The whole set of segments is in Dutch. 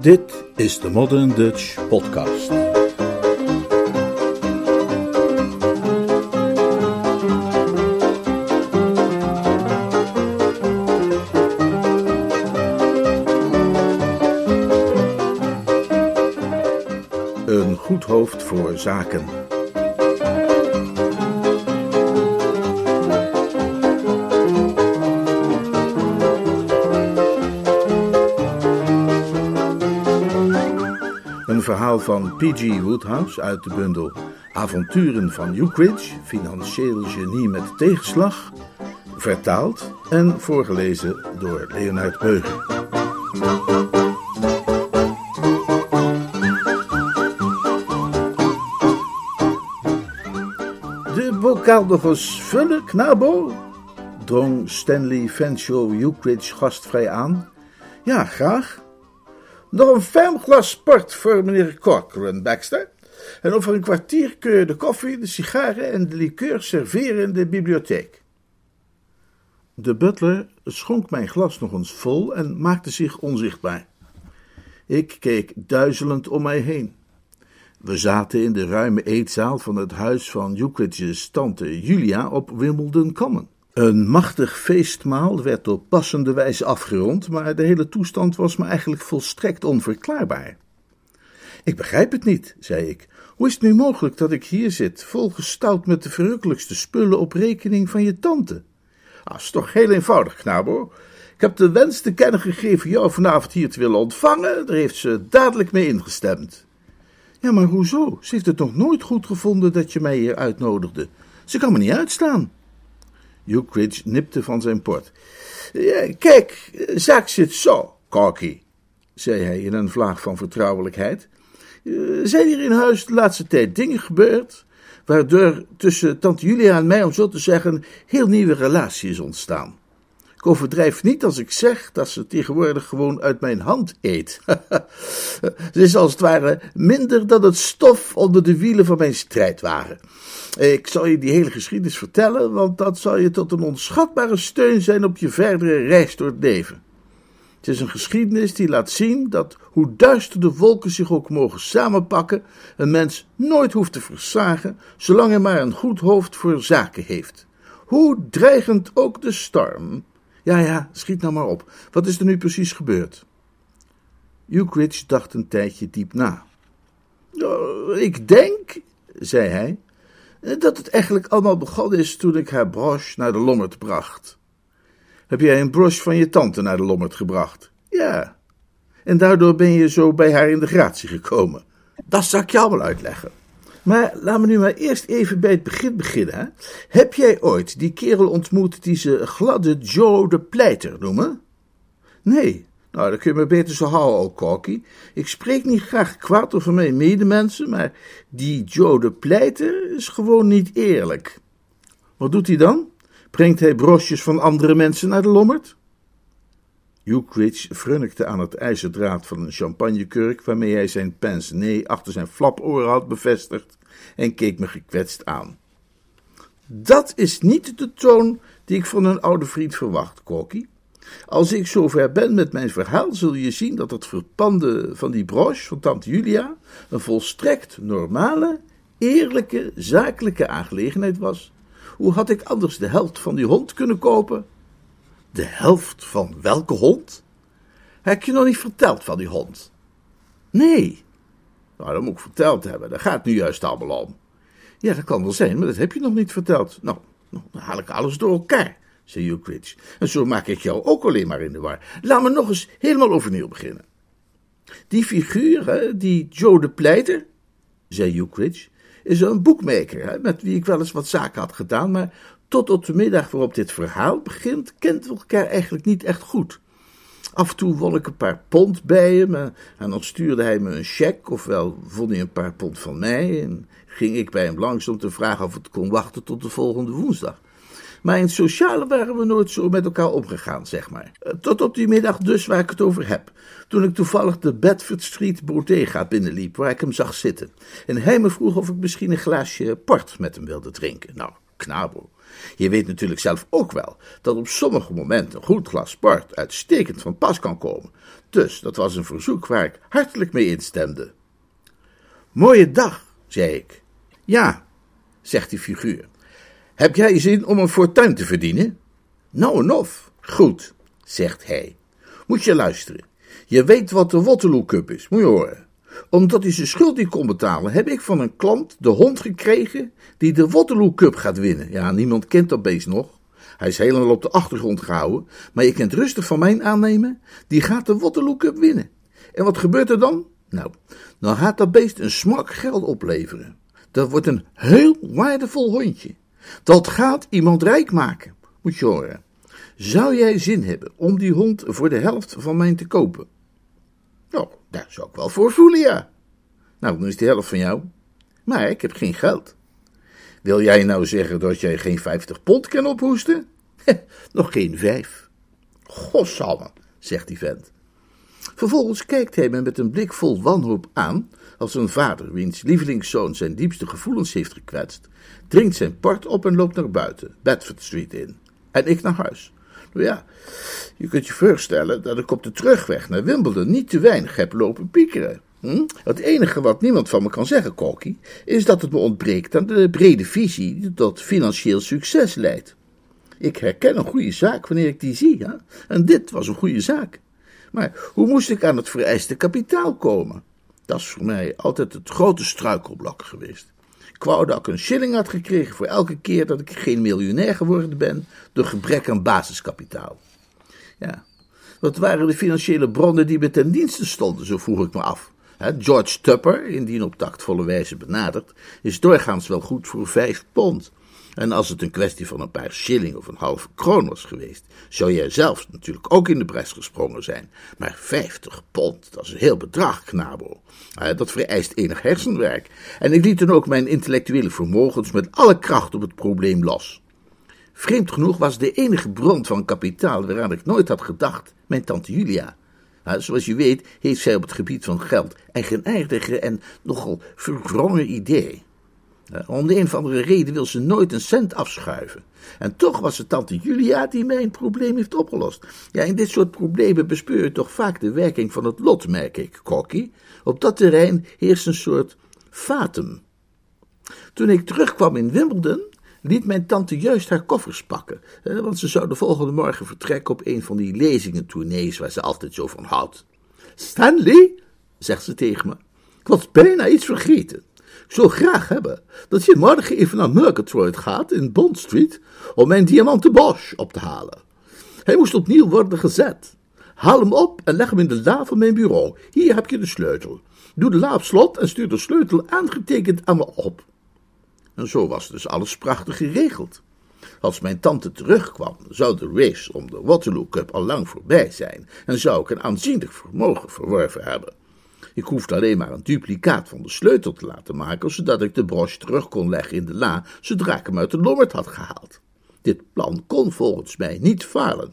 Dit is de Modern Dutch Podcast. Een goed hoofd voor zaken. Van P.G. Woodhouse uit de bundel Avonturen van Ukridge, financieel genie met tegenslag, vertaald en voorgelezen door Leonard Beuger. De bokaal nog eens vullen, knabo? drong Stanley Fanshawe Ukridge gastvrij aan. Ja, graag. Nog een ferm glas sport voor meneer Corcoran, Baxter. En over een kwartier kun je de koffie, de sigaren en de liqueur serveren in de bibliotheek. De butler schonk mijn glas nog eens vol en maakte zich onzichtbaar. Ik keek duizelend om mij heen. We zaten in de ruime eetzaal van het huis van Euclid's tante Julia op Wimbledon Common. Een machtig feestmaal werd op passende wijze afgerond, maar de hele toestand was me eigenlijk volstrekt onverklaarbaar. Ik begrijp het niet, zei ik. Hoe is het nu mogelijk dat ik hier zit, volgestouwd met de verrukkelijkste spullen op rekening van je tante? Ah, is toch heel eenvoudig, knabo. Ik heb de wens te kennen gegeven jou vanavond hier te willen ontvangen, daar heeft ze dadelijk mee ingestemd. Ja, maar hoezo? Ze heeft het nog nooit goed gevonden dat je mij hier uitnodigde. Ze kan me niet uitstaan. Ukridge nipte van zijn port. Kijk, zaak zit zo, Corky, zei hij in een vlaag van vertrouwelijkheid. Zijn hier in huis de laatste tijd dingen gebeurd, waardoor tussen tante Julia en mij, om zo te zeggen, heel nieuwe relatie is ontstaan. Ik overdrijf niet als ik zeg dat ze tegenwoordig gewoon uit mijn hand eet. ze is als het ware minder dan het stof onder de wielen van mijn strijdwagen. Ik zal je die hele geschiedenis vertellen, want dat zal je tot een onschatbare steun zijn op je verdere reis door het leven. Het is een geschiedenis die laat zien dat, hoe duister de wolken zich ook mogen samenpakken, een mens nooit hoeft te versagen, zolang hij maar een goed hoofd voor zaken heeft. Hoe dreigend ook de storm. Ja, ja, schiet nou maar op. Wat is er nu precies gebeurd? Ukridge dacht een tijdje diep na. Ik denk, zei hij, dat het eigenlijk allemaal begonnen is toen ik haar broche naar de lommerd bracht. Heb jij een broche van je tante naar de lommerd gebracht? Ja. En daardoor ben je zo bij haar in de gratie gekomen. Dat zal ik je allemaal uitleggen. Maar laten we nu maar eerst even bij het begin beginnen. Heb jij ooit die kerel ontmoet die ze gladde Joe de Pleiter noemen? Nee. Nou, dan kun je me beter zo houden, Corky. Ik spreek niet graag kwaad over mijn medemensen, maar die Joe de Pleiter is gewoon niet eerlijk. Wat doet hij dan? Brengt hij brosjes van andere mensen naar de lommerd? Ukridge frunnikte aan het ijzerdraad van een champagnekurk waarmee hij zijn pince-nez achter zijn flaporen had bevestigd en keek me gekwetst aan. Dat is niet de toon die ik van een oude vriend verwacht, Corky. Als ik zover ben met mijn verhaal, zul je zien dat het verpanden van die broche van tante Julia een volstrekt normale, eerlijke, zakelijke aangelegenheid was. Hoe had ik anders de helft van die hond kunnen kopen? De helft van welke hond? Heb je nog niet verteld van die hond? Nee. Nou, dat moet ik verteld hebben. Daar gaat nu juist allemaal om. Ja, dat kan wel zijn, maar dat heb je nog niet verteld. Nou, nou dan haal ik alles door elkaar, zei Ukridge. En zo maak ik jou ook alleen maar in de war. Laat me nog eens helemaal overnieuw beginnen. Die figuur, die Joe de Pleiter, zei Ukridge, is een boekmaker, hè, met wie ik wel eens wat zaken had gedaan, maar tot op de middag waarop dit verhaal begint, kent we elkaar eigenlijk niet echt goed. Af en toe won ik een paar pond bij hem en dan stuurde hij me een cheque, ofwel vond hij een paar pond van mij en ging ik bij hem langs om te vragen of het kon wachten tot de volgende woensdag. Maar in het sociale waren we nooit zo met elkaar omgegaan, zeg maar. Tot op die middag dus waar ik het over heb. Toen ik toevallig de Bedford Street Bodega binnenliep, waar ik hem zag zitten. En hij me vroeg of ik misschien een glaasje port met hem wilde drinken. Nou, knabo. Je weet natuurlijk zelf ook wel dat op sommige momenten een goed glas port uitstekend van pas kan komen. Dus dat was een verzoek waar ik hartelijk mee instemde. Mooie dag, zei ik. Ja, zegt die figuur. Heb jij zin om een fortuin te verdienen? Nou en of. Goed, zegt hij. Moet je luisteren. Je weet wat de Waterloo Cup is, moet je horen. Omdat hij zijn schuld niet kon betalen, heb ik van een klant de hond gekregen die de Waterloo Cup gaat winnen. Ja, niemand kent dat beest nog. Hij is helemaal op de achtergrond gehouden, maar je kunt rustig van mij aannemen, die gaat de Waterloo Cup winnen. En wat gebeurt er dan? Nou, dan gaat dat beest een smak geld opleveren. Dat wordt een heel waardevol hondje. Dat gaat iemand rijk maken, moet je horen. Zou jij zin hebben om die hond voor de helft van mij te kopen? Nou, daar zou ik wel voor voelen, ja. Nou, dan is de helft van jou. Maar ik heb geen geld. Wil jij nou zeggen dat jij geen vijftig pond kan ophoesten? Nog geen vijf. Godsamme, zegt die vent. Vervolgens kijkt hij me met een blik vol wanhoop aan, als een vader wiens lievelingszoon zijn diepste gevoelens heeft gekwetst, drinkt zijn port op en loopt naar buiten, Bedford Street in. En ik naar huis. Nou ja, je kunt je voorstellen dat ik op de terugweg naar Wimbledon niet te weinig heb lopen piekeren. Hm? Het enige wat niemand van me kan zeggen, Corky, is dat het me ontbreekt aan de brede visie die tot financieel succes leidt. Ik herken een goede zaak wanneer ik die zie, ja? en dit was een goede zaak. Maar hoe moest ik aan het vereiste kapitaal komen? Dat is voor mij altijd het grote struikelblok geweest. Ik wou dat ik een shilling had gekregen voor elke keer dat ik geen miljonair geworden ben door gebrek aan basiskapitaal. Ja, wat waren de financiële bronnen die me ten dienste stonden, zo vroeg ik me af. George Tupper, indien op tactvolle wijze benaderd, is doorgaans wel goed voor vijf pond. En als het een kwestie van een paar shilling of een halve kroon was geweest, zou jij zelf natuurlijk ook in de bres gesprongen zijn. Maar vijftig pond, dat is een heel bedrag, knabo. Dat vereist enig hersenwerk. En ik liet dan ook mijn intellectuele vermogens met alle kracht op het probleem los. Vreemd genoeg was de enige bron van kapitaal waaraan ik nooit had gedacht mijn tante Julia. Zoals je weet heeft zij op het gebied van geld eigenaardige en nogal verwrongen ideeën. Om de een of andere reden wil ze nooit een cent afschuiven. En toch was het tante Julia die mijn probleem heeft opgelost. Ja, in dit soort problemen bespeur je toch vaak de werking van het lot, merk ik, Kokkie. Op dat terrein heerst een soort fatum. Toen ik terugkwam in Wimbledon, liet mijn tante juist haar koffers pakken, want ze zou de volgende morgen vertrekken op een van die lezingentournees waar ze altijd zo van houdt. Stanley, zegt ze tegen me, ik was bijna iets vergeten. Zou graag hebben dat je morgen even naar Murgatroyd gaat in Bond Street om mijn diamanten Bosch op te halen. Hij moest opnieuw worden gezet. Haal hem op en leg hem in de la van mijn bureau. Hier heb je de sleutel. Doe de la op slot en stuur de sleutel aangetekend aan me op. En zo was dus alles prachtig geregeld. Als mijn tante terugkwam, zou de race om de Waterloo Cup al lang voorbij zijn en zou ik een aanzienlijk vermogen verworven hebben. Ik hoefde alleen maar een duplicaat van de sleutel te laten maken, zodat ik de broche terug kon leggen in de la, zodra ik hem uit de lommerd had gehaald. Dit plan kon volgens mij niet falen.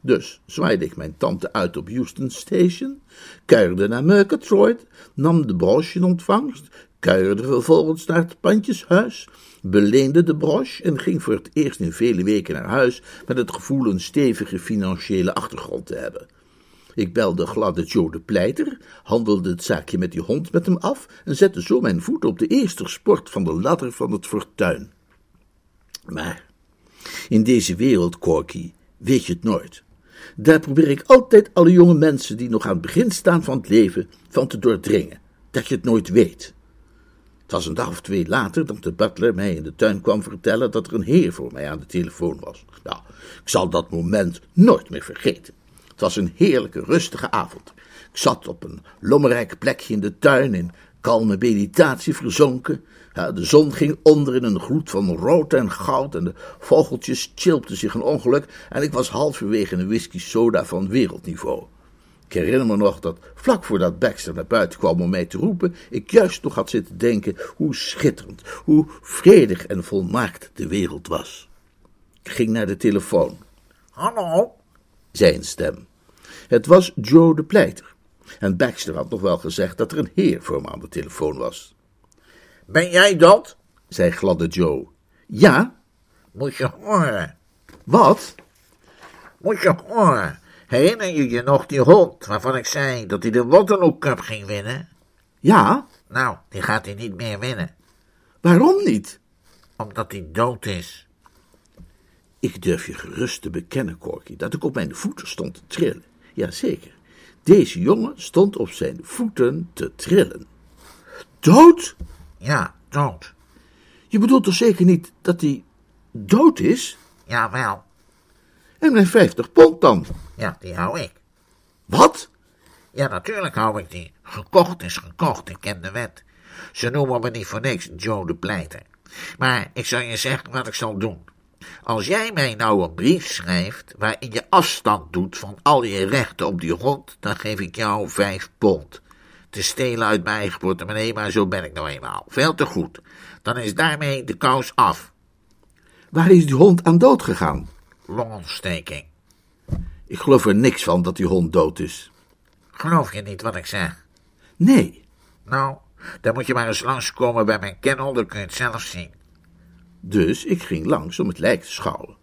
Dus zwaaide ik mijn tante uit op Houston Station, kuierde naar Murgatroyd, nam de broche in ontvangst, kuierde vervolgens naar het pandjeshuis, beleende de broche en ging voor het eerst in vele weken naar huis met het gevoel een stevige financiële achtergrond te hebben. Ik belde gladde Joe de Pleiter, handelde het zaakje met die hond met hem af en zette zo mijn voet op de eerste sport van de ladder van het fortuin. Maar in deze wereld, Corky, weet je het nooit. Daar probeer ik altijd alle jonge mensen die nog aan het begin staan van het leven van te doordringen, dat je het nooit weet. Het was een dag of twee later dat de butler mij in de tuin kwam vertellen dat er een heer voor mij aan de telefoon was. Nou, ik zal dat moment nooit meer vergeten. Was een heerlijke, rustige avond. Ik zat op een lommerrijk plekje in de tuin in kalme meditatie verzonken. Ja, de zon ging onder in een gloed van rood en goud en de vogeltjes chilpten zich een ongeluk en ik was halverwege een whisky soda van wereldniveau. Ik herinner me nog dat vlak voordat Baxter naar buiten kwam om mij te roepen, ik juist nog had zitten denken hoe schitterend, hoe vredig en volmaakt de wereld was. Ik ging naar de telefoon. Hallo, zei een stem. Het was Joe de Pleiter. En Baxter had nog wel gezegd dat er een heer voor me aan de telefoon was. ben jij dat? zei gladde Joe. Ja, Moet je horen. Wat? Moet je horen. Herinner je je nog die hond waarvan ik zei dat hij de Waterloo Cup ging winnen? Ja, Nou, die gaat hij niet meer winnen, waarom niet? omdat hij dood is. Ik durf je gerust te bekennen, Corky, dat ik op mijn voeten stond te trillen. Jazeker, deze jongen stond op zijn voeten te trillen. Dood? Ja, dood. Je bedoelt toch zeker niet dat hij dood is? Jawel. En mijn 50 pond dan? Ja, die hou ik. Wat? Ja, natuurlijk hou ik die. Gekocht is gekocht, ik ken de wet. Ze noemen me niet voor niks Joe de Pleiter. Maar ik zal je zeggen wat ik zal doen. Als jij mij nou een brief schrijft waarin je afstand doet van al je rechten op die hond, dan geef ik jou vijf pond. Te stelen uit mijn eigen portemonnee, maar zo ben ik nou eenmaal. Veel te goed. Dan is daarmee de kous af. Waar is die hond aan dood gegaan? Longontsteking. Ik geloof er niks van dat die hond dood is. Geloof je niet wat ik zeg? Nee, Nou, dan moet je maar eens langskomen bij mijn kennel, dan kun je het zelf zien. Dus ik ging langs om het lijk te schouwen.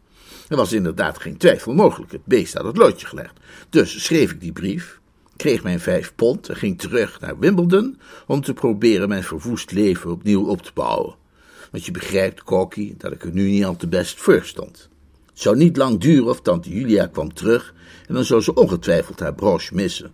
Er was inderdaad geen twijfel mogelijk, het beest had het loodje gelegd. Dus schreef ik die brief, kreeg mijn vijf pond en ging terug naar Wimbledon om te proberen mijn verwoest leven opnieuw op te bouwen. Want je begrijpt, Corky, dat ik er nu niet al te best voor stond. Het zou niet lang duren of tante Julia kwam terug en dan zou ze ongetwijfeld haar broche missen.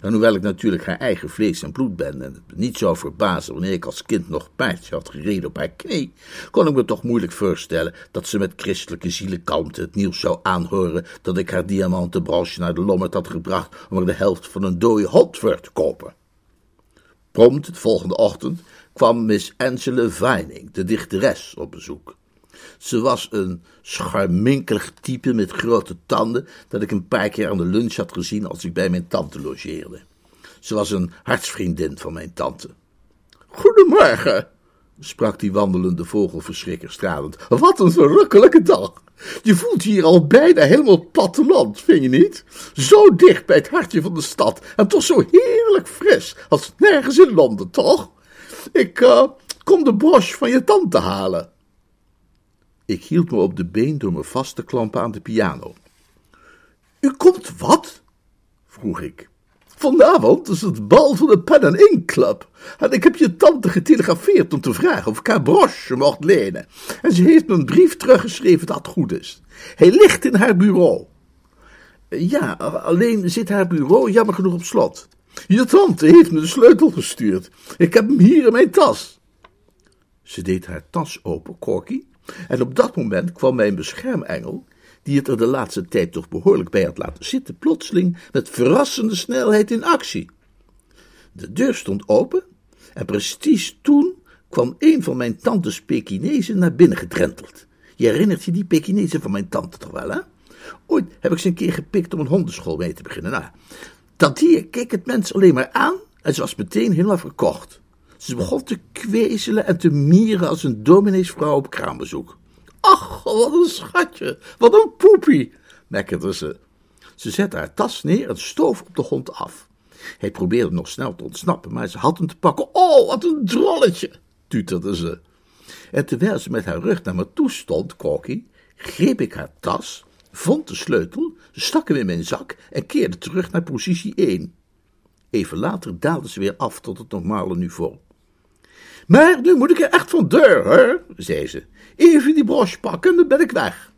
En hoewel ik natuurlijk haar eigen vlees en bloed ben en het niet zou verbazen wanneer ik als kind nog paardje had gereden op haar knie, kon ik me toch moeilijk voorstellen dat ze met christelijke zielenkalmte het nieuws zou aanhoren dat ik haar diamanten broche naar de lommet had gebracht om er de helft van een dode hond te kopen. Prompt het volgende ochtend kwam Miss Angela Vining, de dichteres, op bezoek. Ze was een scharminkelig type met grote tanden dat ik een paar keer aan de lunch had gezien als ik bij mijn tante logeerde. Ze was een hartsvriendin van mijn tante. Goedemorgen, sprak die wandelende vogelverschrikker stralend. Wat een verrukkelijke dag. Je voelt hier al bijna helemaal platteland, vind je niet? Zo dicht bij het hartje van de stad en toch zo heerlijk fris als nergens in Londen, toch? Ik eh, kom de broche van je tante halen. Ik hield me op de been door me vast te klampen aan de piano. U komt wat? vroeg ik. Vanavond is het bal van de Pen Ink Club. En ik heb je tante getelegrafeerd om te vragen of ik haar broche mocht lenen. En ze heeft me een brief teruggeschreven dat goed is. Hij ligt in haar bureau. Ja, alleen zit haar bureau jammer genoeg op slot. Je tante heeft me de sleutel gestuurd. Ik heb hem hier in mijn tas. Ze deed haar tas open, Corky, en op dat moment kwam mijn beschermengel, die het er de laatste tijd toch behoorlijk bij had laten zitten, plotseling met verrassende snelheid in actie. De deur stond open en precies toen kwam een van mijn tantes Pekinezen naar binnen gedrenteld. Je herinnert je die Pekinezen van mijn tante toch wel, hè? Ooit heb ik ze een keer gepikt om een hondenschool mee te beginnen. Nou, dat dier keek het mens alleen maar aan en ze was meteen helemaal verkocht. Ze begon te kwezelen en te mieren als een domineesvrouw op kraambezoek. Ach, wat een schatje, wat een poepie, mekkerde ze. Ze zette haar tas neer en stoof op de hond af. Hij probeerde nog snel te ontsnappen, maar ze had hem te pakken. Oh, wat een drolletje, tuterde ze. En terwijl ze met haar rug naar me toe stond, Corky, greep ik haar tas, vond de sleutel, stak hem in mijn zak en keerde terug naar positie 1. Even later daalde ze weer af tot het normale niveau. Maar nu moet ik er echt van deur, hoor, zei ze. Even die broche pakken en dan ben ik weg.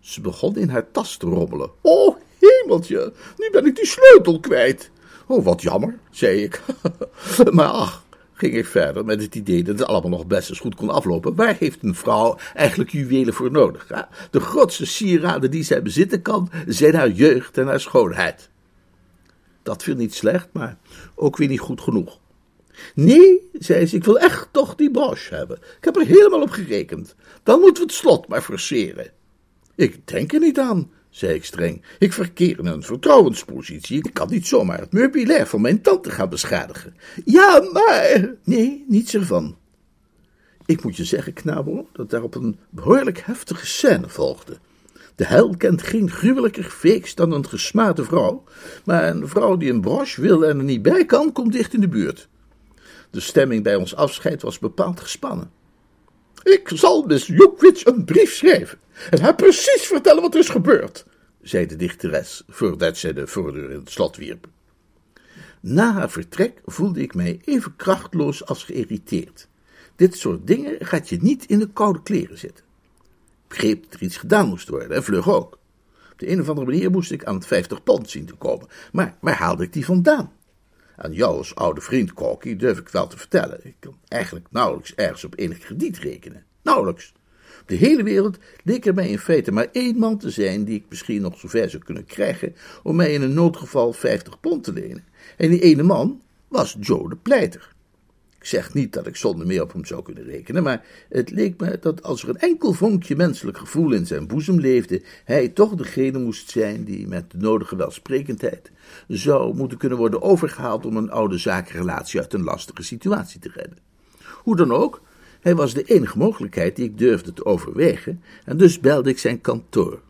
Ze begon in haar tas te rommelen. Oh, hemeltje, nu ben ik die sleutel kwijt. Oh, wat jammer, zei ik. maar ach, ging ik verder met het idee dat het allemaal nog best eens goed kon aflopen. Waar heeft een vrouw eigenlijk juwelen voor nodig? De grootste sieraden die zij bezitten kan, zijn haar jeugd en haar schoonheid. Dat viel niet slecht, maar ook weer niet goed genoeg. Nee, zei ze, ik wil echt toch die broche hebben. Ik heb er helemaal op gerekend. Dan moeten we het slot maar forceren. Ik denk er niet aan, zei ik streng. Ik verkeer in een vertrouwenspositie. Ik kan niet zomaar het meubilair van mijn tante gaan beschadigen. Ja, maar... Nee, niets ervan. Ik moet je zeggen, knabel, dat daarop een behoorlijk heftige scène volgde. De hel kent geen gruwelijker feeks dan een gesmaade vrouw, maar een vrouw die een broche wil en er niet bij kan, komt dicht in de buurt. De stemming bij ons afscheid was bepaald gespannen. Ik zal Miss Jukwitsch een brief schrijven en haar precies vertellen wat er is gebeurd, zei de dichteres, voordat zij de voordeur in het slot wierp. Na haar vertrek voelde ik mij even krachtloos als geïrriteerd. Dit soort dingen gaat je niet in de koude kleren zitten. Ik begreep dat er iets gedaan moest worden, en vlug ook. Op de een of andere manier moest ik aan het 50 pond zien te komen, maar waar haalde ik die vandaan? Aan jou als oude vriend, Corky, durf ik wel te vertellen. Ik kan eigenlijk nauwelijks ergens op enig krediet rekenen. Nauwelijks. Op de hele wereld leek er mij in feite maar één man te zijn die ik misschien nog zover zou kunnen krijgen om mij in een noodgeval 50 pond te lenen. En die ene man was Joe de Pleiter. Ik zeg niet dat ik zonder meer op hem zou kunnen rekenen, maar het leek me dat als er een enkel vonkje menselijk gevoel in zijn boezem leefde, hij toch degene moest zijn die met de nodige welsprekendheid zou moeten kunnen worden overgehaald om een oude zakenrelatie uit een lastige situatie te redden. Hoe dan ook, hij was de enige mogelijkheid die ik durfde te overwegen, en dus belde ik zijn kantoor.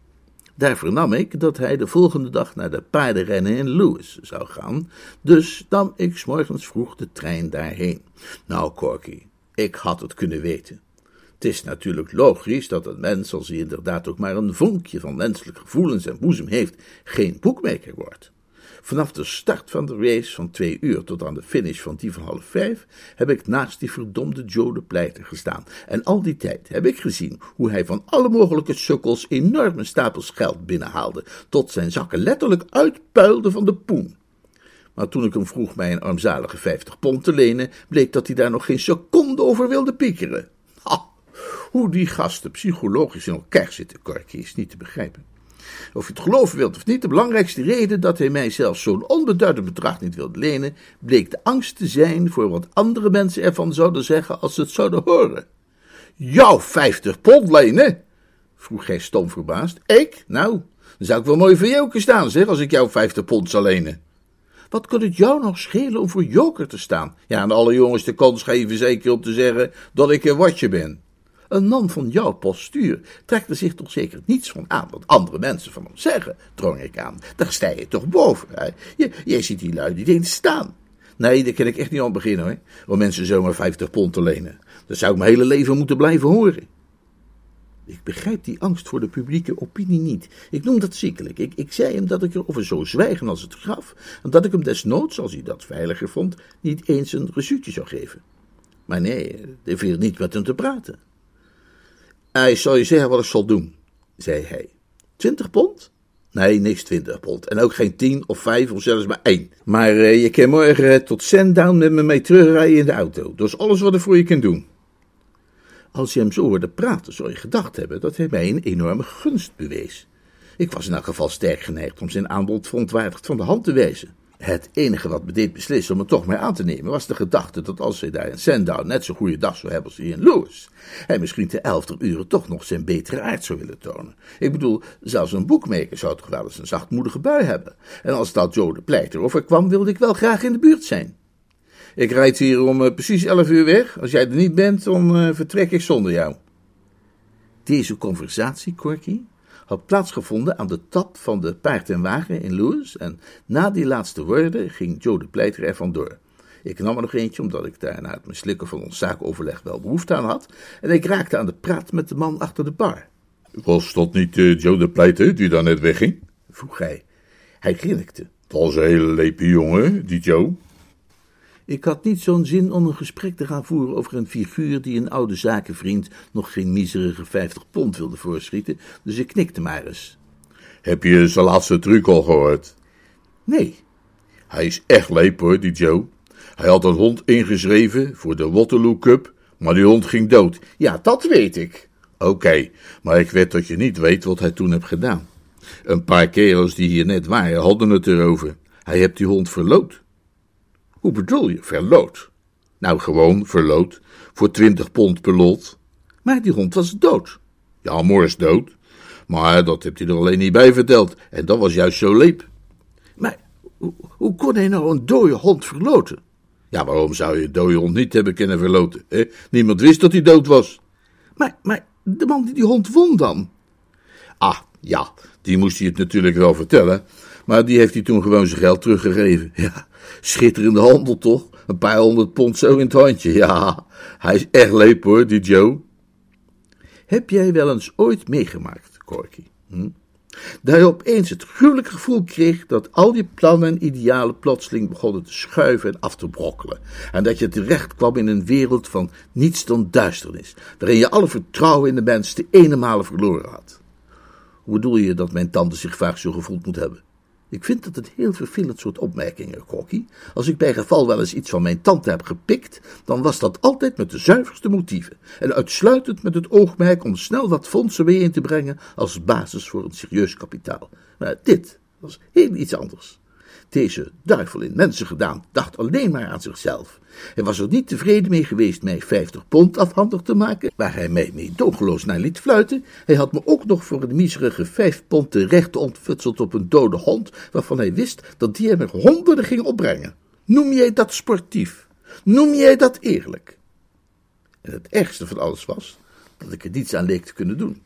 Daar vernam ik dat hij de volgende dag naar de paardenrennen in Lewis zou gaan, dus nam ik s morgens vroeg de trein daarheen. Nou, Corky, ik had het kunnen weten. Het is natuurlijk logisch dat een mens, als hij inderdaad ook maar een vonkje van menselijk gevoel in zijn boezem heeft, geen boekmaker wordt. Vanaf de start van de race van twee uur tot aan de finish van die van half vijf heb ik naast die verdomde Joe de Pleiter gestaan. En al die tijd heb ik gezien hoe hij van alle mogelijke sukkels enorme stapels geld binnenhaalde, tot zijn zakken letterlijk uitpuilden van de poen. Maar toen ik hem vroeg mij een armzalige vijftig pond te lenen, bleek dat hij daar nog geen seconde over wilde piekeren. Ha, hoe die gasten psychologisch in elkaar zitten, Korkie, is niet te begrijpen. Of je het geloven wilt of niet, de belangrijkste reden dat hij mij zelfs zo'n onbeduidend bedrag niet wilde lenen, bleek de angst te zijn voor wat andere mensen ervan zouden zeggen als ze het zouden horen. Jouw vijftig pond lenen? vroeg hij stom verbaasd. Ik? Nou, dan zou ik wel mooi voor joker staan, zeg, als ik jou vijftig pond zou lenen. Wat kon het jou nog schelen om voor joker te staan? Ja, aan alle jongens de kans geven zeker om te zeggen dat ik een watje ben. Een man van jouw postuur trekt er zich toch zeker niets van aan wat andere mensen van hem zeggen, drong ik aan. Daar sta je toch boven, hè? Je, jij ziet die lui niet eens staan. Nee, daar kan ik echt niet aan beginnen, hoor. Om mensen zomaar 50 pond te lenen. Dat zou ik mijn hele leven moeten blijven horen. Ik begrijp die angst voor de publieke opinie niet. Ik noem dat ziekelijk. Ik, ik zei hem dat ik erover zou zwijgen als het graf, en dat ik hem desnoods, als hij dat veiliger vond, niet eens een resuutje zou geven. Maar nee, er viel niet met hem te praten. Hij zal je zeggen wat ik zal doen, zei hij. Twintig pond? Nee, niks twintig pond. En ook geen tien of vijf of zelfs maar één. Maar uh, je kan morgen uh, tot Sandown met me mee terugrijden in de auto. Dat is alles wat ik voor je kan doen. Als je hem zo hoorde praten, zou je gedacht hebben dat hij mij een enorme gunst bewees. Ik was in elk geval sterk geneigd om zijn aanbod verontwaardigd van de hand te wijzen. Het enige wat me deed beslissen om het toch mee aan te nemen, was de gedachte dat als hij daar in Sandown net zo'n goede dag zou hebben als hij in Lewis, hij misschien te elfter uren toch nog zijn betere aard zou willen tonen. Ik bedoel, zelfs een boekmaker zou toch wel eens een zachtmoedige bui hebben. En als dat Joe de Pleiter overkwam, wilde ik wel graag in de buurt zijn. Ik rijd hier om uh, precies elf uur weg. Als jij er niet bent, dan uh, vertrek ik zonder jou. Deze conversatie, Corky, had plaatsgevonden aan de tap van de paard en wagen in Lewis en na die laatste woorden ging Joe de Pleiter er vandoor. Ik nam er nog eentje, omdat ik daar na het mislukken van ons zaakoverleg wel behoefte aan had, en ik raakte aan de praat met de man achter de bar. Was dat niet uh, Joe de Pleiter die daar net wegging? vroeg hij. Hij grinnikte. Het was een hele lepe jongen, die Joe. Ik had niet zo'n zin om een gesprek te gaan voeren over een figuur die een oude zakenvriend nog geen miserige vijftig pond wilde voorschieten, dus ik knikte maar eens. Heb je zijn laatste truc al gehoord? Nee. Hij is echt leep hoor, die Joe. Hij had een hond ingeschreven voor de Waterloo Cup, maar die hond ging dood. Ja, dat weet ik. Oké, okay, maar ik weet dat je niet weet wat hij toen heeft gedaan. Een paar kerels die hier net waren hadden het erover. Hij heeft die hond verloot. Hoe bedoel je, verloot? Nou, gewoon verloot, voor twintig pond per lot. Maar die hond was dood. Ja, Morris dood. Maar dat hebt hij er alleen niet bij verteld. En dat was juist zo leep. Maar hoe, hoe kon hij nou een dode hond verloten? Ja, waarom zou je een dode hond niet hebben kunnen verloten? Hè? Niemand wist dat hij dood was. Maar, maar de man die die hond won dan? Ah, ja, die moest hij het natuurlijk wel vertellen. Maar die heeft hij toen gewoon zijn geld teruggegeven. Ja, schitterende handel toch? Een paar honderd pond zo in het handje. Ja, hij is echt leep hoor, die Joe. Heb jij wel eens ooit meegemaakt, Corky? Hm? Dat je opeens het gruwelijke gevoel kreeg dat al je plannen en idealen plotseling begonnen te schuiven en af te brokkelen. En dat je terecht kwam in een wereld van niets dan duisternis, waarin je alle vertrouwen in de mens de ene malen verloren had. Hoe bedoel je dat mijn tante zich vaak zo gevoeld moet hebben? Ik vind dat het heel vervelend soort opmerkingen, Corky. Als ik bij geval wel eens iets van mijn tante heb gepikt, dan was dat altijd met de zuiverste motieven. En uitsluitend met het oogmerk om snel wat fondsen mee in te brengen als basis voor een serieus kapitaal. Maar dit was heel iets anders. Deze duivel in mensen gedaan dacht alleen maar aan zichzelf. Hij was er niet tevreden mee geweest mij 50 pond afhandig te maken, waar hij mij meedogenloos naar liet fluiten. Hij had me ook nog voor een miserige vijf pond terecht ontfutseld op een dode hond, waarvan hij wist dat die hem er honderden ging opbrengen. Noem jij dat sportief? Noem jij dat eerlijk? En het ergste van alles was dat ik er niets aan leek te kunnen doen.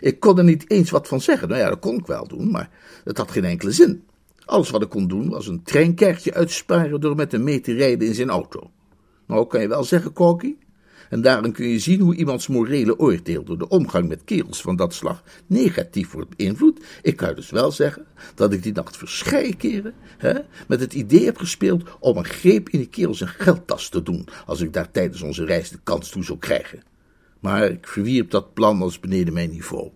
Ik kon er niet eens wat van zeggen. Nou ja, dat kon ik wel doen, maar het had geen enkele zin. Alles wat ik kon doen was een treinkaartje uitsparen door met hem mee te rijden in zijn auto. Nou, kan je wel zeggen, Corky. En daarin kun je zien hoe iemands morele oordeel door de omgang met kerels van dat slag negatief wordt beïnvloed. Ik kan dus wel zeggen dat ik die nacht verscheiden keren hè, met het idee heb gespeeld om een greep in die kerel zijn geldtas te doen, als ik daar tijdens onze reis de kans toe zou krijgen. Maar ik verwierp dat plan als beneden mijn niveau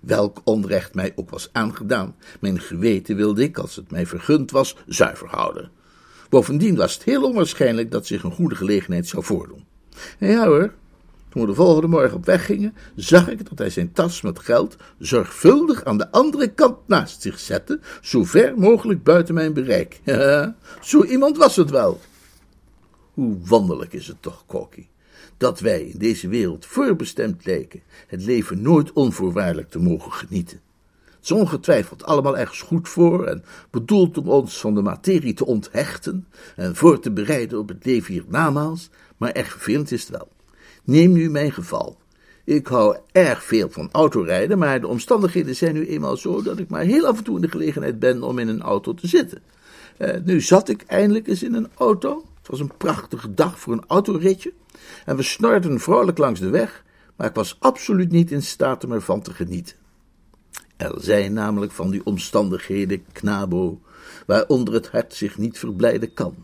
welk onrecht mij ook was aangedaan. Mijn geweten wilde ik, als het mij vergund was, zuiver houden. Bovendien was het heel onwaarschijnlijk dat zich een goede gelegenheid zou voordoen. En ja hoor, toen we de volgende morgen op weg gingen, zag ik dat hij zijn tas met geld zorgvuldig aan de andere kant naast zich zette, zo ver mogelijk buiten mijn bereik. Zo iemand was het wel. Hoe wonderlijk is het toch, Corky, dat wij in deze wereld voorbestemd lijken het leven nooit onvoorwaardelijk te mogen genieten. Het is ongetwijfeld allemaal ergens goed voor en bedoeld om ons van de materie te onthechten en voor te bereiden op het leven hiernamaals, maar erg vervelend is het wel. Neem nu mijn geval. Ik hou erg veel van autorijden, maar de omstandigheden zijn nu eenmaal zo dat ik maar heel af en toe in de gelegenheid ben om in een auto te zitten. Uh, nu zat ik eindelijk eens in een auto. Was een prachtige dag voor een autoritje. En we snorden vrolijk langs de weg, maar ik was absoluut niet in staat om ervan te genieten. Er zijn namelijk van die omstandigheden, knabo, waaronder het hart zich niet verblijden kan.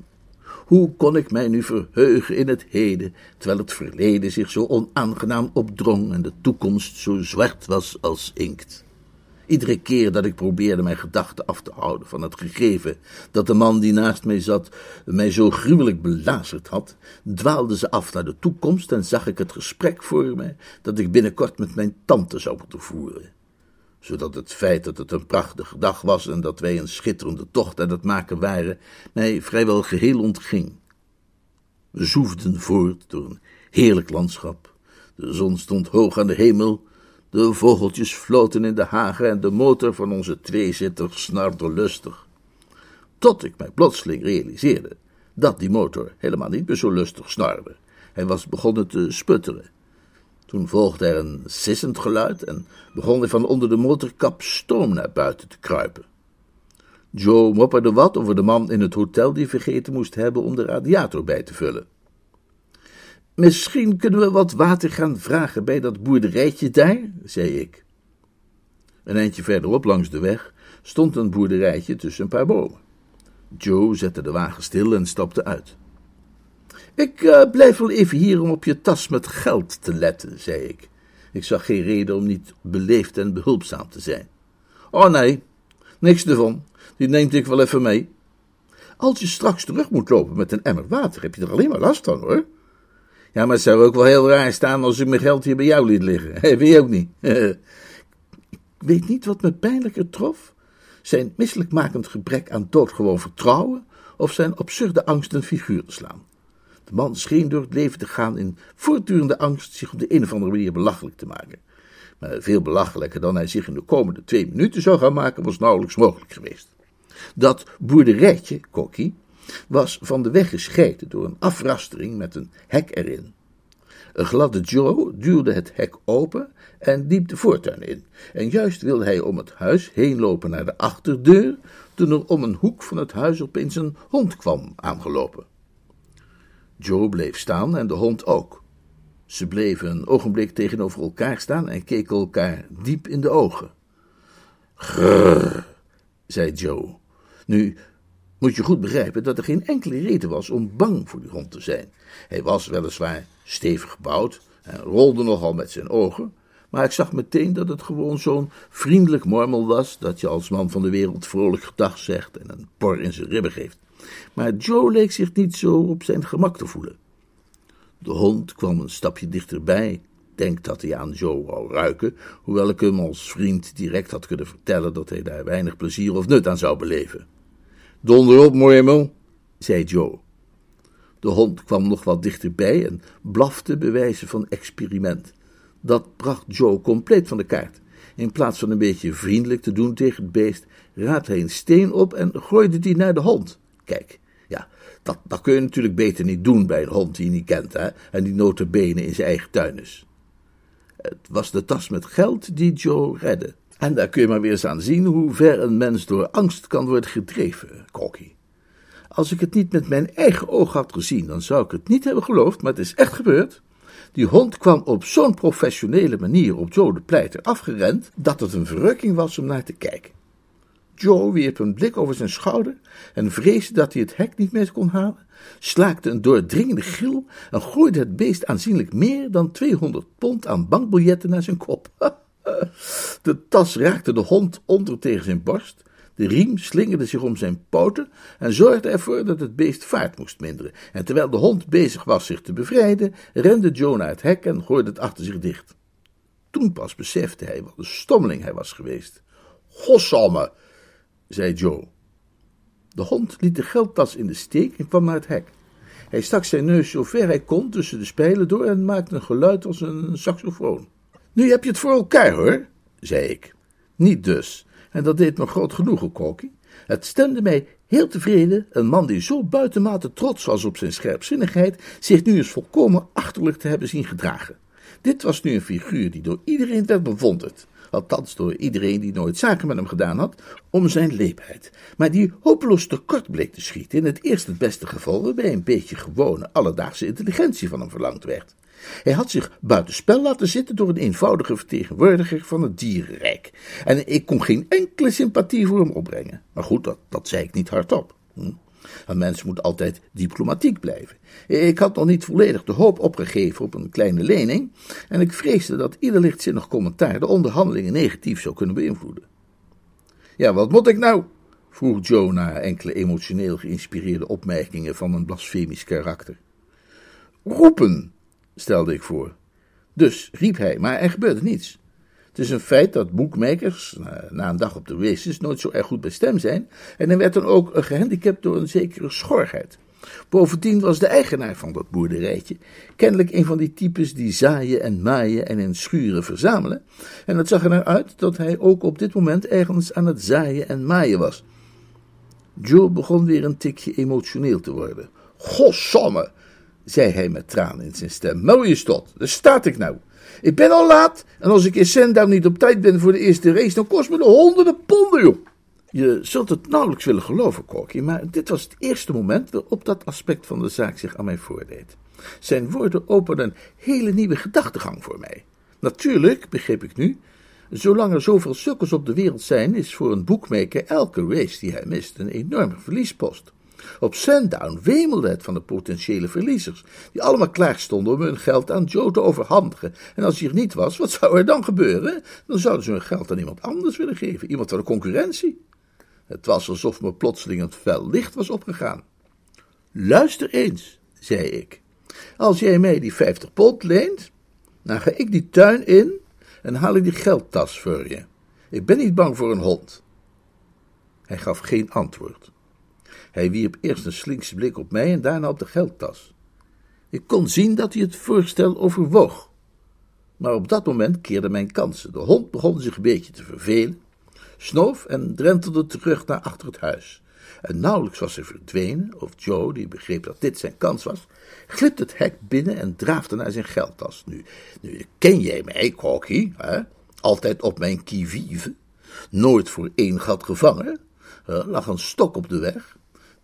Hoe kon ik mij nu verheugen in het heden, terwijl het verleden zich zo onaangenaam opdrong en de toekomst zo zwart was als inkt? Iedere keer dat ik probeerde mijn gedachten af te houden van het gegeven dat de man die naast mij zat mij zo gruwelijk belazerd had, dwaalde ze af naar de toekomst en zag ik het gesprek voor mij dat ik binnenkort met mijn tante zou moeten voeren. Zodat het feit dat het een prachtige dag was en dat wij een schitterende tocht aan het maken waren, mij vrijwel geheel ontging. We zoefden voort door een heerlijk landschap. De zon stond hoog aan de hemel de vogeltjes floten in de hagen en de motor van onze tweezitter snarde lustig. Tot ik mij plotseling realiseerde dat die motor helemaal niet meer zo lustig snarde. Hij was begonnen te sputteren. Toen volgde er een sissend geluid en begon er van onder de motorkap stoom naar buiten te kruipen. Joe mopperde wat over de man in het hotel die vergeten moest hebben om de radiator bij te vullen. Misschien kunnen we wat water gaan vragen bij dat boerderijtje daar, zei ik. Een eindje verderop langs de weg stond een boerderijtje tussen een paar bomen. Joe zette de wagen stil en stapte uit. Ik uh, blijf wel even hier om op je tas met geld te letten, zei ik. Ik zag geen reden om niet beleefd en behulpzaam te zijn. Oh nee, niks ervan. Die neemt ik wel even mee. Als je straks terug moet lopen met een emmer water, heb je er alleen maar last van, hoor. Ja, maar het zou ook wel heel raar staan als ik mijn geld hier bij jou liet liggen. Heb je ook niet. ik weet niet wat me pijnlijker trof. Zijn misselijkmakend gebrek aan doodgewoon vertrouwen of zijn absurde angst een figuur te slaan. De man scheen door het leven te gaan in voortdurende angst zich op de een of andere manier belachelijk te maken. Maar veel belachelijker dan hij zich in de komende twee minuten zou gaan maken, was nauwelijks mogelijk geweest. Dat boerderijtje, Kokkie, was van de weg gescheiden door een afrastering met een hek erin. Een gladde Joe duwde het hek open en liep de voortuin in. En juist wilde hij om het huis heen lopen naar de achterdeur, toen er om een hoek van het huis opeens een hond kwam aangelopen. Joe bleef staan en de hond ook. Ze bleven een ogenblik tegenover elkaar staan en keken elkaar diep in de ogen. Grrr, zei Joe. Nu moet je goed begrijpen dat er geen enkele reden was om bang voor die hond te zijn. Hij was weliswaar stevig gebouwd en rolde nogal met zijn ogen, maar ik zag meteen dat het gewoon zo'n vriendelijk mormel was dat je als man van de wereld vrolijk gedag zegt en een por in zijn ribben geeft. Maar Joe leek zich niet zo op zijn gemak te voelen. De hond kwam een stapje dichterbij. Denk dat hij aan Joe wou ruiken, hoewel ik hem als vriend direct had kunnen vertellen dat hij daar weinig plezier of nut aan zou beleven. Donder op, mormel, zei Joe. De hond kwam nog wat dichterbij en blafte bewijzen van experiment. Dat bracht Joe compleet van de kaart. In plaats van een beetje vriendelijk te doen tegen het beest, raapte hij een steen op en gooide die naar de hond. Kijk, ja, dat, dat kun je natuurlijk beter niet doen bij een hond die je niet kent, hè, en die notabene in zijn eigen tuin is. Het was de tas met geld die Joe redde. En daar kun je maar weer eens aan zien hoe ver een mens door angst kan worden gedreven, Cocky. Als ik het niet met mijn eigen ogen had gezien, dan zou ik het niet hebben geloofd, maar het is echt gebeurd. Die hond kwam op zo'n professionele manier op Joe de Pleiter afgerend, dat het een verrukking was om naar te kijken. Joe wierp een blik over zijn schouder en vreesde dat hij het hek niet meer kon halen, slaakte een doordringende gil en gooide het beest aanzienlijk meer dan 200 pond aan bankbiljetten naar zijn kop. De tas raakte de hond onder tegen zijn borst, de riem slingerde zich om zijn poten en zorgde ervoor dat het beest vaart moest minderen. En terwijl de hond bezig was zich te bevrijden, rende Joe naar het hek en gooide het achter zich dicht. Toen pas besefte hij wat een stommeling hij was geweest. Gossamme, zei Joe. De hond liet de geldtas in de steek en kwam naar het hek. Hij stak zijn neus zo ver hij kon tussen de spijlen door en maakte een geluid als een saxofoon. Nu heb je het voor elkaar, hoor, zei ik. Niet dus, en dat deed me groot genoegen, Koki. Het stemde mij heel tevreden, een man die zo buitenmate trots was op zijn scherpzinnigheid, zich nu eens volkomen achterlijk te hebben zien gedragen. Dit was nu een figuur die door iedereen werd bewonderd althans door iedereen die nooit zaken met hem gedaan had, om zijn leepheid, maar die hopeloos tekort bleek te schieten in het eerst het beste geval waarbij een beetje gewone alledaagse intelligentie van hem verlangd werd. Hij had zich buitenspel laten zitten door een eenvoudige vertegenwoordiger van het dierenrijk. En ik kon geen enkele sympathie voor hem opbrengen. Maar goed, dat, zei ik niet hardop. Hm? Een mens moet altijd diplomatiek blijven. Ik had nog niet volledig de hoop opgegeven op een kleine lening, en ik vreesde dat ieder lichtzinnig commentaar de onderhandelingen negatief zou kunnen beïnvloeden. Ja, wat moet ik nou? vroeg Joe na enkele emotioneel geïnspireerde opmerkingen van een blasfemisch karakter. Roepen, stelde ik voor. Dus riep hij, maar er gebeurde niets. Het is een feit dat boekmakers na een dag op de races nooit zo erg goed bij stem zijn en hij werd dan ook gehandicapt door een zekere schorheid. Bovendien was de eigenaar van dat boerderijtje kennelijk een van die types die zaaien en maaien en in schuren verzamelen. En het zag er naar uit dat hij ook op dit moment ergens aan het zaaien en maaien was. Joe begon weer een tikje emotioneel te worden. Gossamme, zei hij met tranen in zijn stem. Mooie stot, daar staat ik nou. Ik ben al laat en als ik in Sandown niet op tijd ben voor de eerste race, dan kost me de honderden ponden, joh. Je zult het nauwelijks willen geloven, Corky, maar dit was het eerste moment waarop dat aspect van de zaak zich aan mij voordeed. Zijn woorden openden een hele nieuwe gedachtegang voor mij. Natuurlijk, begreep ik nu, zolang er zoveel sukkels op de wereld zijn, is voor een boekmaker elke race die hij mist een enorme verliespost. Op Sandown wemelde het van de potentiële verliezers, die allemaal klaar stonden om hun geld aan Joe te overhandigen. En als hij er niet was, wat zou er dan gebeuren? Dan zouden ze hun geld aan iemand anders willen geven, iemand van de concurrentie. Het was alsof me plotseling een fel licht was opgegaan. Luister eens, zei ik. Als jij mij die vijftig pond leent, dan ga ik die tuin in en haal ik die geldtas voor je. Ik ben niet bang voor een hond. Hij gaf geen antwoord. Hij wierp eerst een slinkse blik op mij en daarna op de geldtas. Ik kon zien dat hij het voorstel overwoog. Maar op dat moment keerde mijn kansen. De hond begon zich een beetje te vervelen snoof en drentelde terug naar achter het huis. En nauwelijks was hij verdwenen, of Joe, die begreep dat dit zijn kans was, glipte het hek binnen en draafde naar zijn geldtas. Nu, nu ken jij mij, Corky, hè? altijd op mijn qui nooit voor één gat gevangen. Er lag een stok op de weg,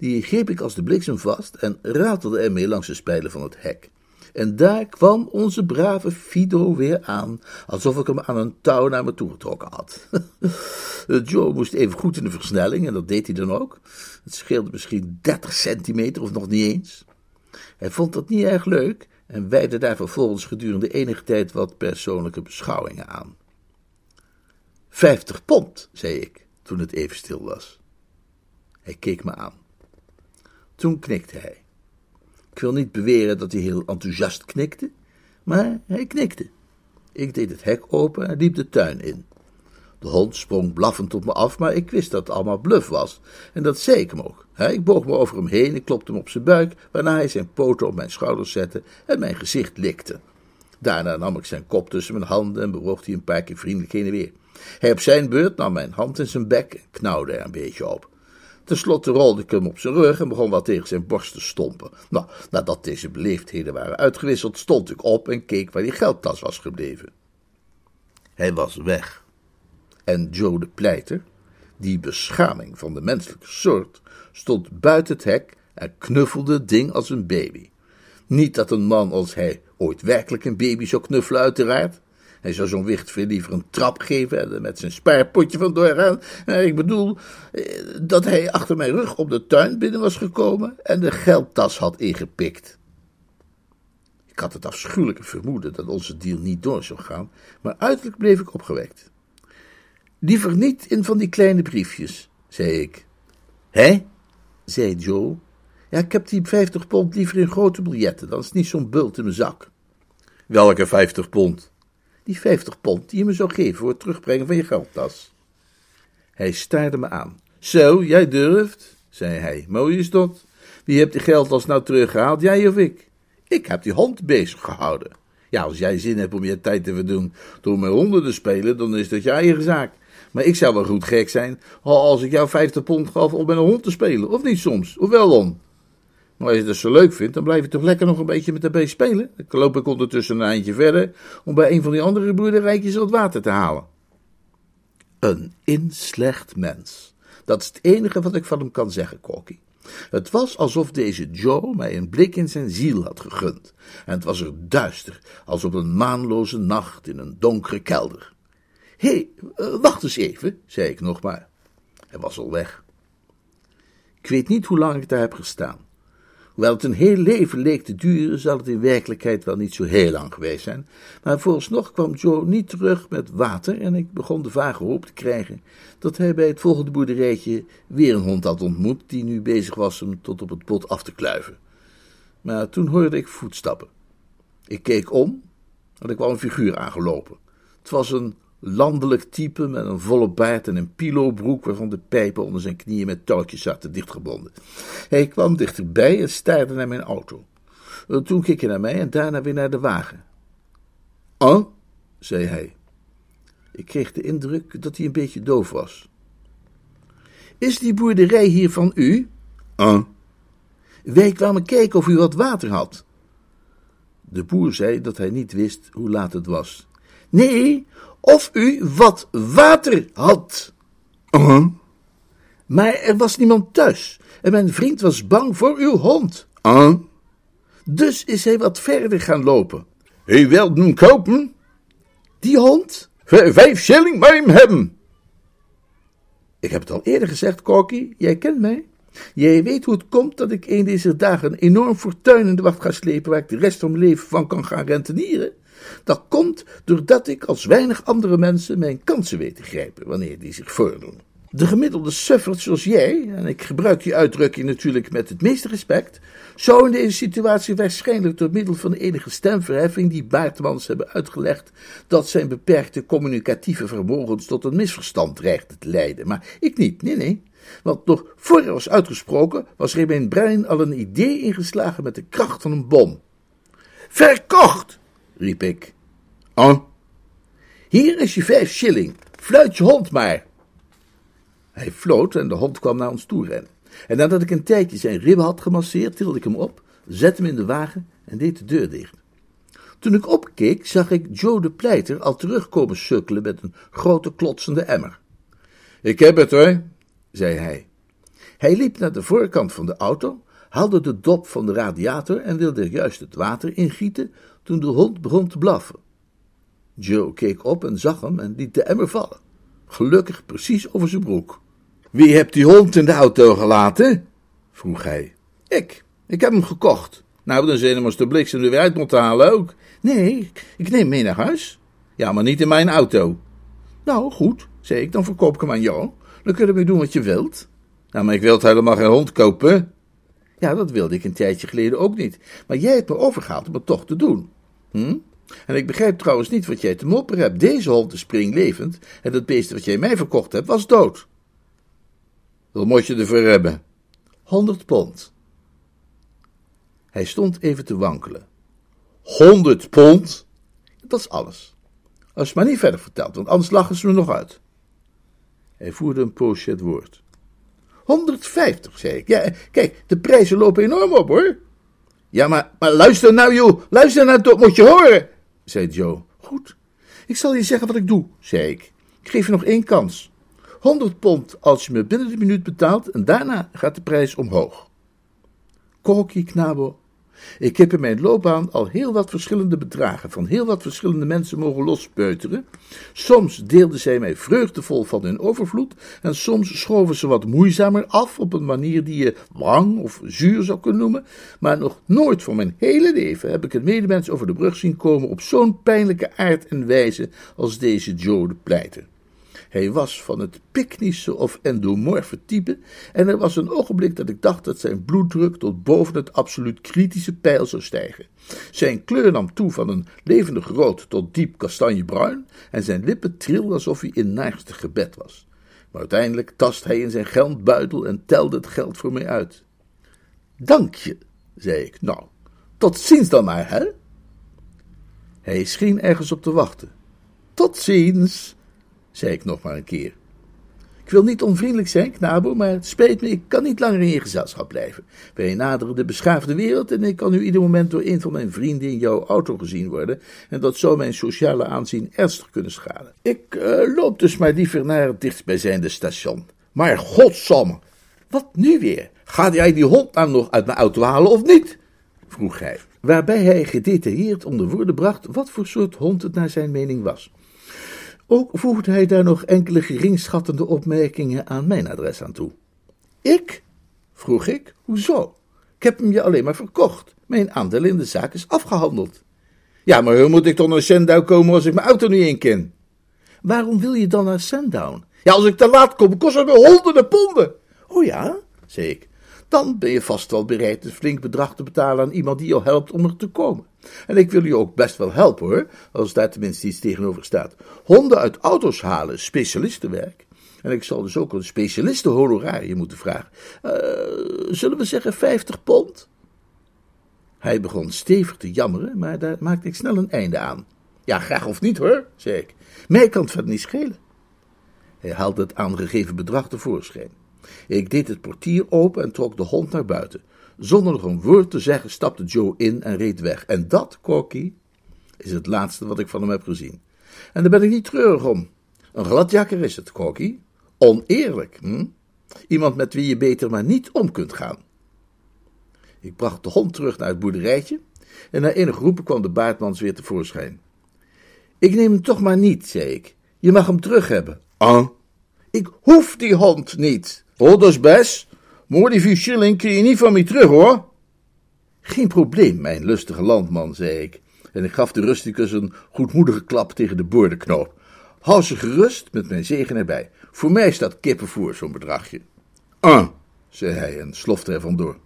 die greep ik als de bliksem vast en ratelde ermee langs de spijlen van het hek. En daar kwam onze brave Fido weer aan, alsof ik hem aan een touw naar me toe getrokken had. Joe moest even goed in de versnelling, en dat deed hij dan ook. Het scheelde misschien 30 centimeter of nog niet eens. Hij vond dat niet erg leuk en wijde daar vervolgens gedurende enige tijd wat persoonlijke beschouwingen aan. Vijftig pond, zei ik, toen het even stil was. Hij keek me aan. Toen knikte hij. Ik wil niet beweren dat hij heel enthousiast knikte, maar hij knikte. Ik deed het hek open en liep de tuin in. De hond sprong blaffend op me af, maar ik wist dat het allemaal bluf was. En dat zei ik hem ook. Ik boog me over hem heen en klopte hem op zijn buik, waarna hij zijn poten op mijn schouders zette en mijn gezicht likte. Daarna nam ik zijn kop tussen mijn handen en bewoog hij een paar keer vriendelijk heen en weer. Hij op zijn beurt nam mijn hand in zijn bek en knauwde er een beetje op. Ten slotte rolde ik hem op zijn rug en begon wat tegen zijn borst te stompen. Nou, nadat deze beleefdheden waren uitgewisseld, stond ik op en keek waar die geldtas was gebleven. Hij was weg. En Joe de Pleiter, die beschaming van de menselijke soort, stond buiten het hek en knuffelde het ding als een baby. Niet dat een man als hij ooit werkelijk een baby zou knuffelen, uiteraard. Hij zou zo'n wicht veel liever een trap geven en er met zijn spaarpotje vandoor gaan. Ik bedoel eh, dat hij achter mijn rug op de tuin binnen was gekomen en de geldtas had ingepikt. Ik had het afschuwelijke vermoeden dat onze deal niet door zou gaan, maar uiterlijk bleef ik opgewekt. Liever niet in van die kleine briefjes, zei ik. Hé? zei Joe. Ja, ik heb die vijftig pond liever in grote biljetten, dan is niet zo'n bult in mijn zak. Welke vijftig pond? Die vijftig pond die je me zou geven voor het terugbrengen van je geldtas. Hij staarde me aan. Zo, jij durft, zei hij. Mooi is dat. Wie hebt die geldtas nou teruggehaald, jij of ik? Ik heb die hond bezig gehouden. Ja, als jij zin hebt om je tijd te verdoen door met honden te spelen, dan is dat je eigen zaak. Maar ik zou wel goed gek zijn als ik jou 50 pond gaf om met een hond te spelen. Of niet soms, of wel om. Maar als je dat zo leuk vindt, dan blijf je toch lekker nog een beetje met de beest spelen. Dan loop ik ondertussen een eindje verder om bij een van die andere boerderijtjes wat water te halen. Een inslecht mens. Dat is het enige wat ik van hem kan zeggen, Corky. Het was alsof deze Joe mij een blik in zijn ziel had gegund. En het was er duister, als op een maanloze nacht in een donkere kelder. Hé, hey, uh, wacht eens even, zei ik nog maar. Hij was al weg. Ik weet niet hoe lang ik daar heb gestaan. Hoewel het een heel leven leek te duren, zal het in werkelijkheid wel niet zo heel lang geweest zijn. Maar vooralsnog kwam Joe niet terug met water en ik begon de vage hoop te krijgen dat hij bij het volgende boerderijtje weer een hond had ontmoet die nu bezig was hem tot op het bot af te kluiven. Maar toen hoorde ik voetstappen. Ik keek om en er kwam een figuur aangelopen. Het was een landelijk type met een volle baard en een pilobroek waarvan de pijpen onder zijn knieën met touwtjes zaten dichtgebonden. Hij kwam dichterbij en staarde naar mijn auto. Eh, toen keek hij naar mij en daarna weer naar de wagen. Ah, zei hij. Ik kreeg de indruk dat hij een beetje doof was. Is die boerderij hier van u? Ah. Wij kwamen kijken of u wat water had. De boer zei dat hij niet wist hoe laat het was. Nee, of u wat water had. Uh Maar er was niemand thuis en mijn vriend was bang voor uw hond. Uh Dus is hij wat verder gaan lopen. U wilt hem kopen? Die hond? V vijf shilling maar hem hebben. Ik heb het al eerder gezegd, Corky, jij kent mij. Jij weet hoe het komt dat ik een deze dagen een enorm fortuin in de wacht ga slepen waar ik de rest van mijn leven van kan gaan rentenieren. Dat komt doordat ik als weinig andere mensen mijn kansen weet te grijpen wanneer die zich voordoen. De gemiddelde suffert zoals jij, en ik gebruik die uitdrukking natuurlijk met het meeste respect, zou in deze situatie waarschijnlijk door middel van de enige stemverheffing die Baartmans hebben uitgelegd, dat zijn beperkte communicatieve vermogens tot een misverstand dreigde te leiden. Maar ik niet, nee, nee. Want nog voor er was uitgesproken, was er brein al een idee ingeslagen met de kracht van een bom. Verkocht! Riep ik. Oh, hier is je vijf shilling. Fluit je hond maar. Hij floot en de hond kwam naar ons toe rennen. En nadat ik een tijdje zijn ribben had gemasseerd, tilde ik hem op, zette hem in de wagen en deed de deur dicht. Toen ik opkeek, zag ik Joe de Pleiter al terugkomen sukkelen met een grote klotsende emmer. Ik heb het hoor, zei hij. Hij liep naar de voorkant van de auto, haalde de dop van de radiator en wilde juist het water ingieten toen de hond begon te blaffen. Joe keek op en zag hem en liet de emmer vallen. Gelukkig precies over zijn broek. Wie hebt die hond in de auto gelaten? vroeg hij. Ik. Ik heb hem gekocht. Nou, dan zijn hem als de bliksem er weer uit halen ook. Nee, ik neem hem mee naar huis. Ja, maar niet in mijn auto. Nou, goed, zei ik, dan verkoop ik hem aan jou. Dan kunnen we doen wat je wilt. Nou, maar ik wil helemaal geen hond kopen. Ja, dat wilde ik een tijdje geleden ook niet. Maar jij hebt me overgehaald om het toch te doen. Hm? En ik begrijp trouwens niet wat jij te mopperen hebt. Deze hond is springlevend en dat beest wat jij mij verkocht hebt was dood. Wat moet je ervoor hebben? Honderd pond. Hij stond even te wankelen. Honderd pond? Dat is alles. Als je maar niet verder vertelt, want anders lachen ze me nog uit. Hij voerde een poosje het woord. 150, zei ik. Ja, kijk, de prijzen lopen enorm op, hoor. Ja, maar, maar luister nou, joh. Luister nou, toch moet je horen, zei Joe. Goed, ik zal je zeggen wat ik doe, zei ik. Ik geef je nog één kans. 100 pond als je me binnen de minuut betaalt en daarna gaat de prijs omhoog. Corky Knabo ik heb in mijn loopbaan al heel wat verschillende bedragen van heel wat verschillende mensen mogen lospeuteren. Soms deelden zij mij vreugdevol van hun overvloed en soms schoven ze wat moeizamer af op een manier die je wrang of zuur zou kunnen noemen. Maar nog nooit van mijn hele leven heb ik een medemens over de brug zien komen op zo'n pijnlijke aard en wijze als deze Joe de Pleiter. Hij was van het piknische of endomorfe type en er was een ogenblik dat ik dacht dat zijn bloeddruk tot boven het absoluut kritische pijl zou stijgen. Zijn kleur nam toe van een levendig rood tot diep kastanjebruin en zijn lippen trilden alsof hij in naarstig gebed was. Maar uiteindelijk tast hij in zijn geldbuidel en telde het geld voor mij uit. Dank je, zei ik. Nou, tot ziens dan maar, hè? Hij scheen ergens op te wachten. Tot ziens, zei ik nog maar een keer. Ik wil niet onvriendelijk zijn, knabo, maar het spijt me, ik kan niet langer in je gezelschap blijven. Wij naderen de beschaafde wereld en ik kan nu ieder moment door een van mijn vrienden in jouw auto gezien worden en dat zou mijn sociale aanzien ernstig kunnen schaden. Ik uh, loop dus maar liever naar het dichtstbijzijnde station. Maar godsamme, wat nu weer? Gaat jij die hond nou nog uit mijn auto halen of niet? vroeg hij, waarbij hij gedetailleerd onder woorden bracht wat voor soort hond het naar zijn mening was. Ook voegde hij daar nog enkele geringschattende opmerkingen aan mijn adres aan toe. Ik? vroeg ik. Hoezo? Ik heb hem je alleen maar verkocht. Mijn aandeel in de zaak is afgehandeld. Ja, maar hoe moet ik toch naar Sandown komen als ik mijn auto niet in ken? Waarom wil je dan naar Sandown? Ja, als ik te laat kom, kost het me honderden ponden. Oh ja, zei ik dan ben je vast wel bereid een flink bedrag te betalen aan iemand die jou helpt om er te komen. En ik wil je ook best wel helpen hoor, als daar tenminste iets tegenover staat. Honden uit auto's halen, specialistenwerk. En ik zal dus ook een specialistenhonorarium moeten vragen. Uh, zullen we zeggen 50 pond? Hij begon stevig te jammeren, maar daar maakte ik snel een einde aan. Ja, graag of niet hoor, zei ik. Mij kan het verder niet schelen. Hij haalde het aangegeven bedrag tevoorschijn. Ik deed het portier open en trok de hond naar buiten. Zonder nog een woord te zeggen stapte Joe in en reed weg. En dat, Corky, is het laatste wat ik van hem heb gezien. En daar ben ik niet treurig om. Een gladjakker is het, Corky. Oneerlijk, hm? Iemand met wie je beter maar niet om kunt gaan. Ik bracht de hond terug naar het boerderijtje en na enige roepen kwam de baardmans weer tevoorschijn. Ik neem hem toch maar niet, zei ik. Je mag hem terug hebben. Ah, ik hoef die hond niet. Oh, dat is die vier shilling kun je niet van me terug, hoor. Geen probleem, mijn lustige landman, zei ik. En ik gaf de rusticus een goedmoedige klap tegen de boordenknoop. Hou ze gerust met mijn zegen erbij. Voor mij staat kippenvoer, zo'n bedragje. Ah, zei hij en slofte er vandoor.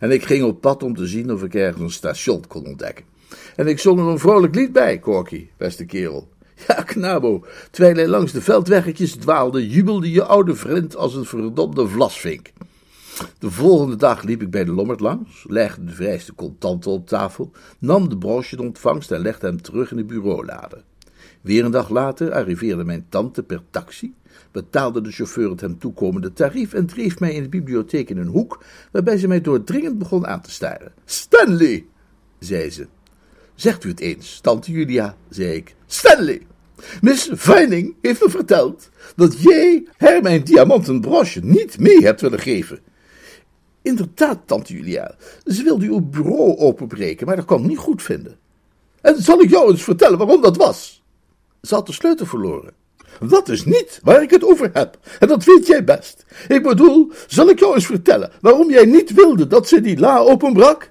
En ik ging op pad om te zien of ik ergens een station kon ontdekken. En ik zong er een vrolijk lied bij, Corky, beste kerel. Ja, knabo, terwijl hij langs de veldweggetjes dwaalde, jubelde je oude vriend als een verdomde vlasvink. De volgende dag liep ik bij de lommerd langs, legde de vrijste contanten op tafel, nam de broche in ontvangst en legde hem terug in de bureaulade. Weer een dag later arriveerde mijn tante per taxi, betaalde de chauffeur het hem toekomende tarief en dreef mij in de bibliotheek in een hoek, waarbij ze mij doordringend begon aan te staren. Stanley, zei ze. Zegt u het eens, tante Julia, zei ik. Stanley, Miss Vining heeft me verteld dat jij haar mijn diamanten broche niet mee hebt willen geven. Inderdaad, tante Julia. Ze wilde uw bureau openbreken, maar dat kon niet goed vinden. En zal ik jou eens vertellen waarom dat was? Ze had de sleutel verloren. Dat is niet waar ik het over heb. En dat weet jij best. Ik bedoel, zal ik jou eens vertellen waarom jij niet wilde dat ze die la openbrak?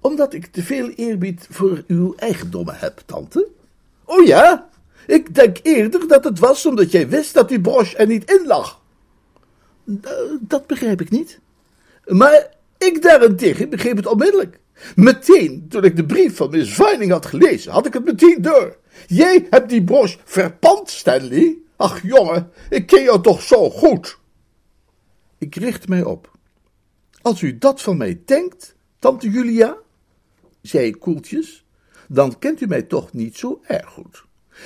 Omdat ik te veel eerbied voor uw eigendommen heb, tante. Oh ja? Ik denk eerder dat het was omdat jij wist dat die broche er niet in lag. Dat begrijp ik niet. Maar ik daarentegen begreep het onmiddellijk. Meteen, toen ik de brief van Miss Vining had gelezen, had ik het meteen door. Jij hebt die broche verpand, Stanley. Ach, jongen, ik ken jou toch zo goed. Ik richt mij op. Als u dat van mij denkt, tante Julia, zei ik koeltjes, dan kent u mij toch niet zo erg goed.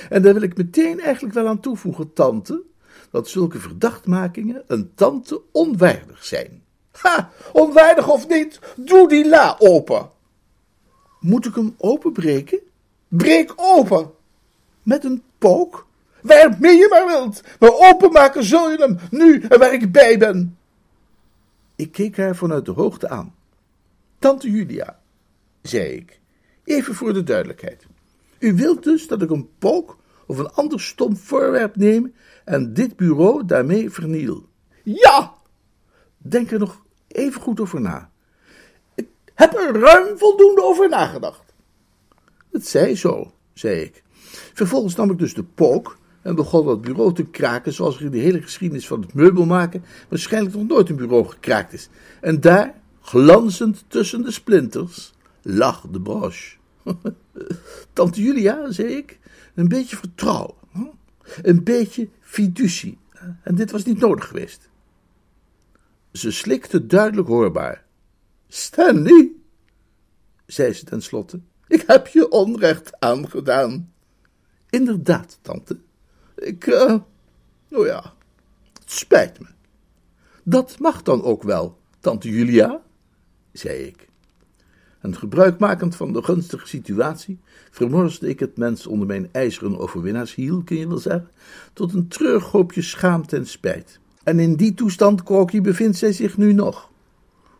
En daar wil ik meteen eigenlijk wel aan toevoegen, tante, dat zulke verdachtmakingen een tante onwaardig zijn. Ha, onwaardig of niet, doe die la open. Moet ik hem openbreken? Breek open. Met een pook? Waarmee je maar wilt, maar openmaken zul je hem, nu en waar ik bij ben. Ik keek haar vanuit de hoogte aan. Tante Julia, zei ik, even voor de duidelijkheid. U wilt dus dat ik een pook of een ander stom voorwerp neem en dit bureau daarmee verniel? Ja! Denk er nog even goed over na. Ik heb er ruim voldoende over nagedacht. Het zij zo, zei ik. Vervolgens nam ik dus de pook en begon dat bureau te kraken zoals er in de hele geschiedenis van het meubelmaken waarschijnlijk nog nooit een bureau gekraakt is. En daar, glanzend tussen de splinters, lag de broche. Tante Julia, zei ik, een beetje vertrouwen, een beetje fiducie. En dit was niet nodig geweest. Ze slikte duidelijk hoorbaar. Stanley, zei ze tenslotte, ik heb je onrecht aangedaan. Inderdaad, tante. Ik, uh, oh ja, het spijt me. Dat mag dan ook wel, tante Julia, zei ik. En gebruikmakend van de gunstige situatie, vermorste ik het mens onder mijn ijzeren overwinnaarshiel, kun je wel zeggen, tot een treurig hoopje schaamte en spijt. En in die toestand, Corky, bevindt zij zich nu nog.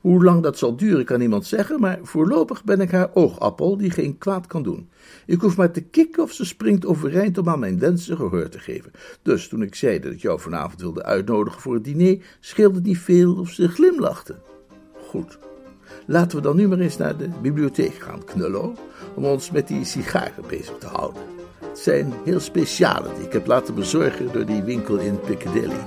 Hoe lang dat zal duren, kan niemand zeggen, maar voorlopig ben ik haar oogappel die geen kwaad kan doen. Ik hoef maar te kikken of ze springt overeind om aan mijn wensen gehoor te geven. Dus toen ik zei dat ik jou vanavond wilde uitnodigen voor het diner, scheelde het niet veel of ze glimlachte. Goed. Laten we dan nu maar eens naar de bibliotheek gaan, Knullo, om ons met die sigaren bezig te houden. Het zijn heel speciale die ik heb laten bezorgen door die winkel in Piccadilly.